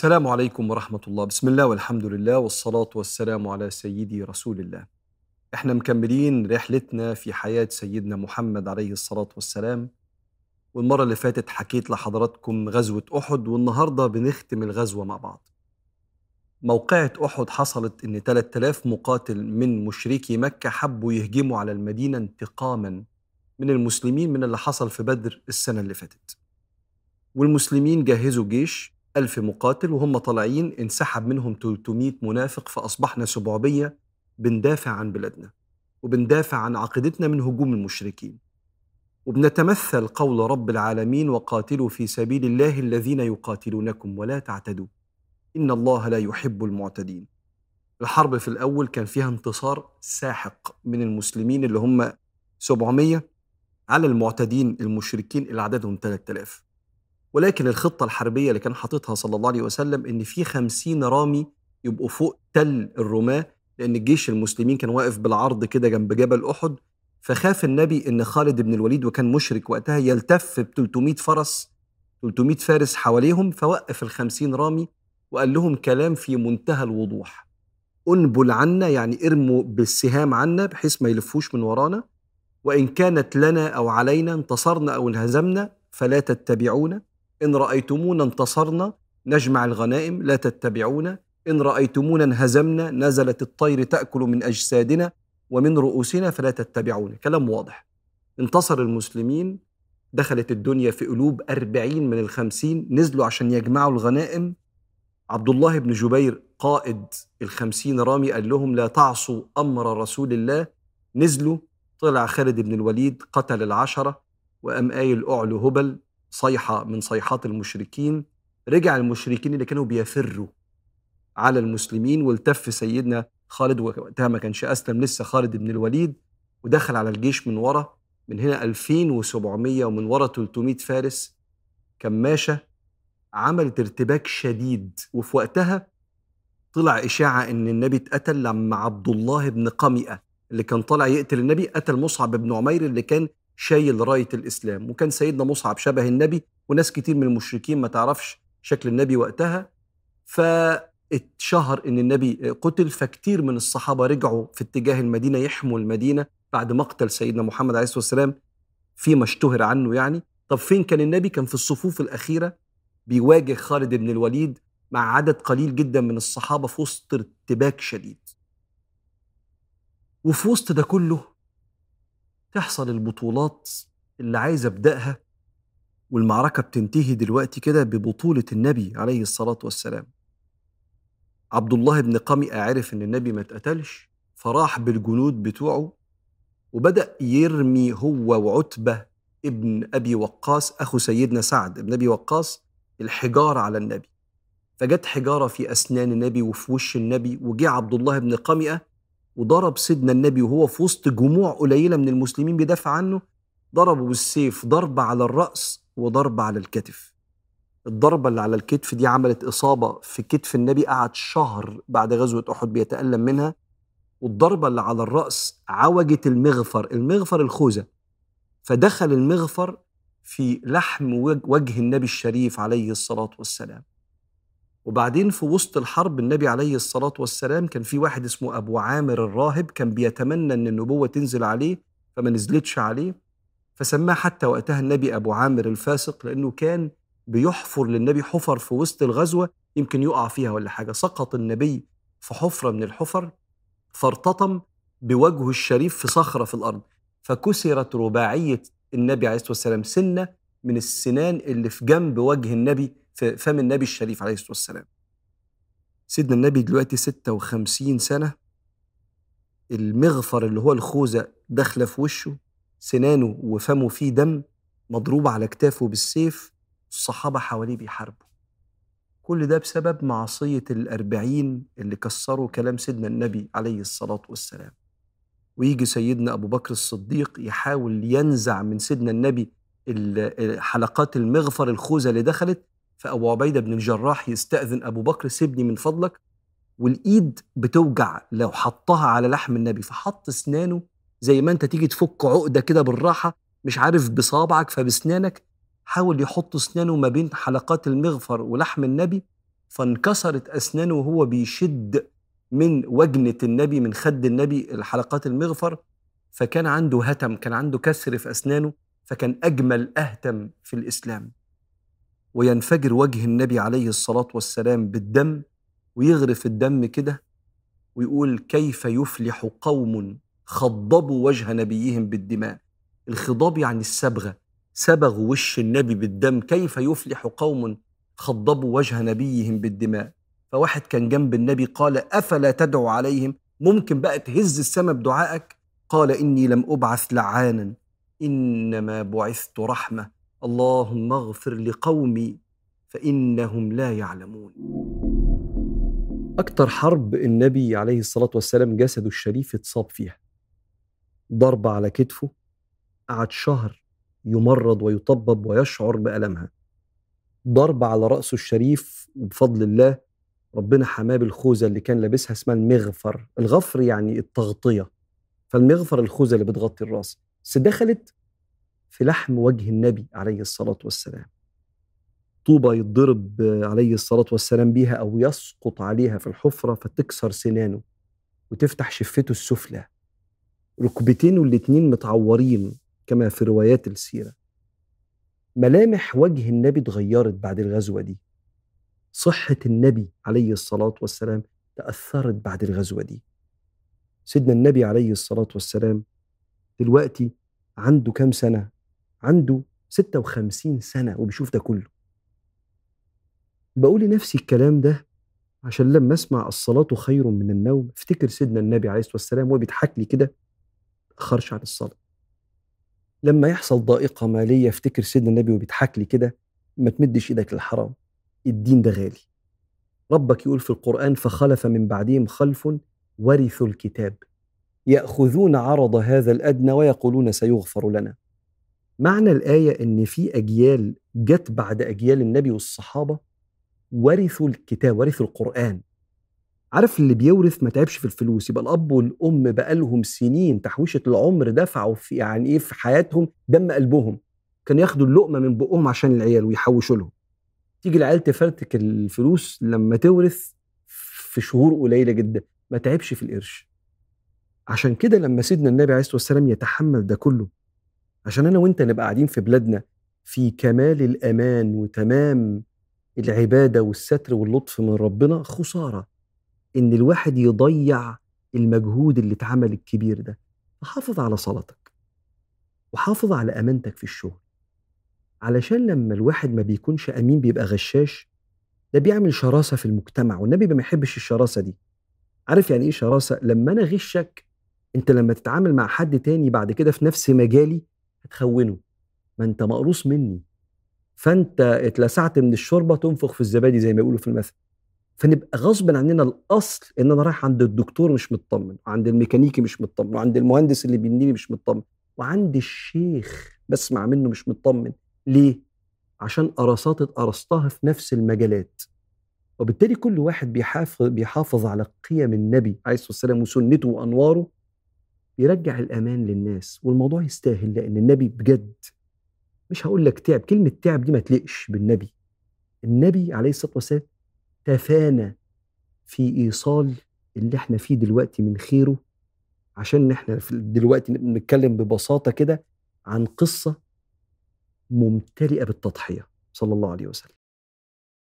السلام عليكم ورحمة الله. بسم الله والحمد لله والصلاة والسلام على سيدي رسول الله. إحنا مكملين رحلتنا في حياة سيدنا محمد عليه الصلاة والسلام. والمرة اللي فاتت حكيت لحضراتكم غزوة أحد والنهاردة بنختم الغزوة مع بعض. موقعة أحد حصلت إن 3000 مقاتل من مشركي مكة حبوا يهجموا على المدينة انتقاما من المسلمين من اللي حصل في بدر السنة اللي فاتت. والمسلمين جهزوا جيش ألف مقاتل وهم طالعين انسحب منهم 300 منافق فأصبحنا 700 بندافع عن بلادنا وبندافع عن عقيدتنا من هجوم المشركين. وبنتمثل قول رب العالمين وقاتلوا في سبيل الله الذين يقاتلونكم ولا تعتدوا. إن الله لا يحب المعتدين. الحرب في الأول كان فيها انتصار ساحق من المسلمين اللي هم 700 على المعتدين المشركين اللي عددهم 3000 ولكن الخطة الحربية اللي كان حاططها صلى الله عليه وسلم إن في خمسين رامي يبقوا فوق تل الرماة لأن الجيش المسلمين كان واقف بالعرض كده جنب جبل أحد فخاف النبي إن خالد بن الوليد وكان مشرك وقتها يلتف ب 300 فرس 300 فارس حواليهم فوقف الخمسين رامي وقال لهم كلام في منتهى الوضوح. انبل عنا يعني ارموا بالسهام عنا بحيث ما يلفوش من ورانا وإن كانت لنا أو علينا انتصرنا أو انهزمنا فلا تتبعونا. إن رأيتمونا انتصرنا نجمع الغنائم لا تتبعونا. إن رأيتمونا انهزمنا نزلت الطير تأكل من أجسادنا ومن رؤوسنا فلا تتبعونا. كلام واضح. انتصر المسلمين دخلت الدنيا في قلوب أربعين من الخمسين نزلوا عشان يجمعوا الغنائم. عبد الله بن جبير قائد الخمسين رامي قال لهم لا تعصوا أمر رسول الله. نزلوا طلع خالد بن الوليد قتل العشرة وأم قايل أعلو هبل. صيحة من صيحات المشركين رجع المشركين اللي كانوا بيفروا على المسلمين والتف سيدنا خالد وقتها ما كانش أسلم لسه خالد بن الوليد ودخل على الجيش من ورا من هنا 2700 ومن ورا 300 فارس. كماشة عملت ارتباك شديد وفي وقتها طلع إشاعة إن النبي اتقتل لما عبد الله بن قمئة اللي كان طالع يقتل النبي قتل مصعب بن عمير اللي كان شايل راية الإسلام. وكان سيدنا مصعب شبه النبي وناس كتير من المشركين ما تعرفش شكل النبي وقتها. فاتشهر إن النبي قتل فكتير من الصحابة رجعوا في اتجاه المدينة يحموا المدينة بعد مقتل سيدنا محمد عليه الصلاة والسلام فيما اشتهر عنه يعني. طب فين كان النبي؟ كان في الصفوف الأخيرة بيواجه خالد بن الوليد مع عدد قليل جدا من الصحابة في وسط ارتباك شديد. وفي وسط ده كله تحصل البطولات اللي عايز أبدأها والمعركة بتنتهي دلوقتي كده ببطولة النبي عليه الصلاة والسلام. عبد الله بن قمئة عرف إن النبي ما اتقتلش فراح بالجنود بتوعه وبدأ يرمي هو وعتبة ابن أبي وقاص أخو سيدنا سعد ابن أبي وقاص الحجارة على النبي. فجت حجارة في أسنان النبي وفي وش النبي وجه عبد الله بن قمئة وضرب سيدنا النبي وهو في وسط جموع قليلة من المسلمين بيدافع عنه ضربه بالسيف ضربه على الرأس وضربه على الكتف. الضربة اللي على الكتف دي عملت إصابة في كتف النبي قعد شهر بعد غزوة أحد بيتألم منها. والضربة اللي على الرأس عوجت المغفر المغفر الخوذة. فدخل المغفر في لحم وجه النبي الشريف عليه الصلاة والسلام. وبعدين في وسط الحرب النبي عليه الصلاة والسلام كان في واحد اسمه أبو عامر الراهب كان بيتمنى أن النبوة تنزل عليه فما نزلتش عليه. فسماه حتى وقتها النبي أبو عامر الفاسق لأنه كان بيحفر للنبي حفر في وسط الغزوة يمكن يقع فيها ولا حاجة. سقط النبي في حفرة من الحفر فارتطم بوجهه الشريف في صخرة في الأرض. فكسرت رباعية النبي عليه الصلاة والسلام سنة من السنان اللي في جنب وجه النبي في فم النبي الشريف عليه الصلاة والسلام. سيدنا النبي دلوقتي 56 سنة المغفر اللي هو الخوذة داخلة في وشه سنانه وفمه فيه دم مضروب على كتافه بالسيف الصحابة حواليه بيحاربوا. كل ده بسبب معصية الأربعين اللي كسروا كلام سيدنا النبي عليه الصلاة والسلام. ويجي سيدنا أبو بكر الصديق يحاول ينزع من سيدنا النبي حلقات المغفر الخوذة اللي دخلت فأبو عبيدة بن الجراح يستأذن أبو بكر سيبني من فضلك والإيد بتوجع لو حطها على لحم النبي فحط أسنانه زي ما أنت تيجي تفك عقدة كده بالراحة مش عارف بصابعك فبسنانك حاول يحط أسنانه ما بين حلقات المغفر ولحم النبي فانكسرت أسنانه وهو بيشد من وجنة النبي من خد النبي الحلقات المغفر فكان عنده هتم كان عنده كسر في أسنانه فكان أجمل أهتم في الإسلام. وينفجر وجه النبي عليه الصلاة والسلام بالدم ويغرف الدم كده ويقول كيف يفلح قوم خضبوا وجه نبيهم بالدماء. الخضاب يعني الصبغة صبغوا وش النبي بالدم. كيف يفلح قوم خضبوا وجه نبيهم بالدماء. فواحد كان جنب النبي قال أفلا تدعو عليهم؟ ممكن بقى تهز السماء بدعائك؟ قال إني لم أبعث لعانا. إنما بعثت رحمة. اللهم اغفر لقومي فإنهم لا يعلمون. أكتر حرب النبي عليه الصلاة والسلام جسده الشريف اتصاب فيها. ضربة على كتفه قعد شهر يمرض ويطبب ويشعر بألمها. ضربة على رأسه الشريف بفضل الله ربنا حماه بالخوذة اللي كان لابسها اسمها المغفر. الغفر يعني التغطية. فالمغفر الخوذة اللي بتغطي الرأس. بس دخلت في لحم وجه النبي عليه الصلاة والسلام. طوبة يتضرب عليه الصلاة والسلام بيها أو يسقط عليها في الحفرة فتكسر سنانه وتفتح شفته السفلى. ركبتينه الاتنين متعورين كما في روايات السيرة. ملامح وجه النبي اتغيرت بعد الغزوة دي. صحة النبي عليه الصلاة والسلام تأثرت بعد الغزوة دي. سيدنا النبي عليه الصلاة والسلام دلوقتي عنده كام سنة؟ عنده 56 سنة وبيشوف ده كله. بقول لنفسي الكلام ده عشان لما أسمع الصلاة خير من النوم أفتكر سيدنا النبي عليه الصلاة والسلام وهو بيضحك لي كده أخرش عن الصلاة. لما يحصل ضائقة مالية أفتكر سيدنا النبي وبيضحك لي كده ما تمدش إيدك للحرام الدين ده غالي. ربك يقول في القرآن فخلف من بعدهم خلف ورثوا الكتاب. يأخذون عرض هذا الأدنى ويقولون سيغفر لنا. معنى الآية إن في أجيال جت بعد أجيال النبي والصحابة ورثوا الكتاب ورثوا القرآن. عارف اللي بيورث ما تعبش في الفلوس يبقى الأب والأم بقالهم سنين تحويشة العمر دفعوا في يعني إيه في حياتهم دم قلبهم. كان ياخدوا اللقمة من بقهم عشان العيال ويحوشوا لهم. تيجي العيال تفرتك الفلوس لما تورث في شهور قليلة جدا ما تعبش في القرش. عشان كده لما سيدنا النبي عليه الصلاة والسلام يتحمل ده كله عشان أنا وأنت نبقى قاعدين في بلادنا في كمال الأمان وتمام العبادة والستر واللطف من ربنا خسارة. إن الواحد يضيع المجهود اللي اتعمل الكبير ده فحافظ على صلاتك وحافظ على أمانتك في الشغل. علشان لما الواحد ما بيكونش أمين بيبقى غشاش ده بيعمل شراسة في المجتمع والنبي ما يحبش الشراسة دي. عارف يعني إيه شراسة؟ لما أنا غشك أنت لما تتعامل مع حد تاني بعد كده في نفس مجالي هتخونه. ما انت مقروص مني. فانت اتلسعت من الشوربة تنفخ في الزبادي زي ما يقولوا في المثل. فنبقى غصب عننا الأصل إن أنا رايح عند الدكتور مش مطمن وعند الميكانيكي مش مطمن وعند المهندس اللي بيبني مش مطمن وعند الشيخ بسمع منه مش مطمن. ليه؟ عشان قرصات اتقرصتها في نفس المجالات. وبالتالي كل واحد بيحافظ بيحافظ على قيم النبي عليه الصلاة والسلام وسنته وأنواره يرجع الأمان للناس والموضوع يستاهل لأن النبي بجد مش هقول لك تعب كلمة تعب دي ما تليقش بالنبي. النبي عليه الصلاة والسلام تفانى في إيصال اللي إحنا فيه دلوقتي من خيره عشان إحنا دلوقتي نتكلم ببساطة كده عن قصة ممتلئة بالتضحية. صلى الله عليه وسلم.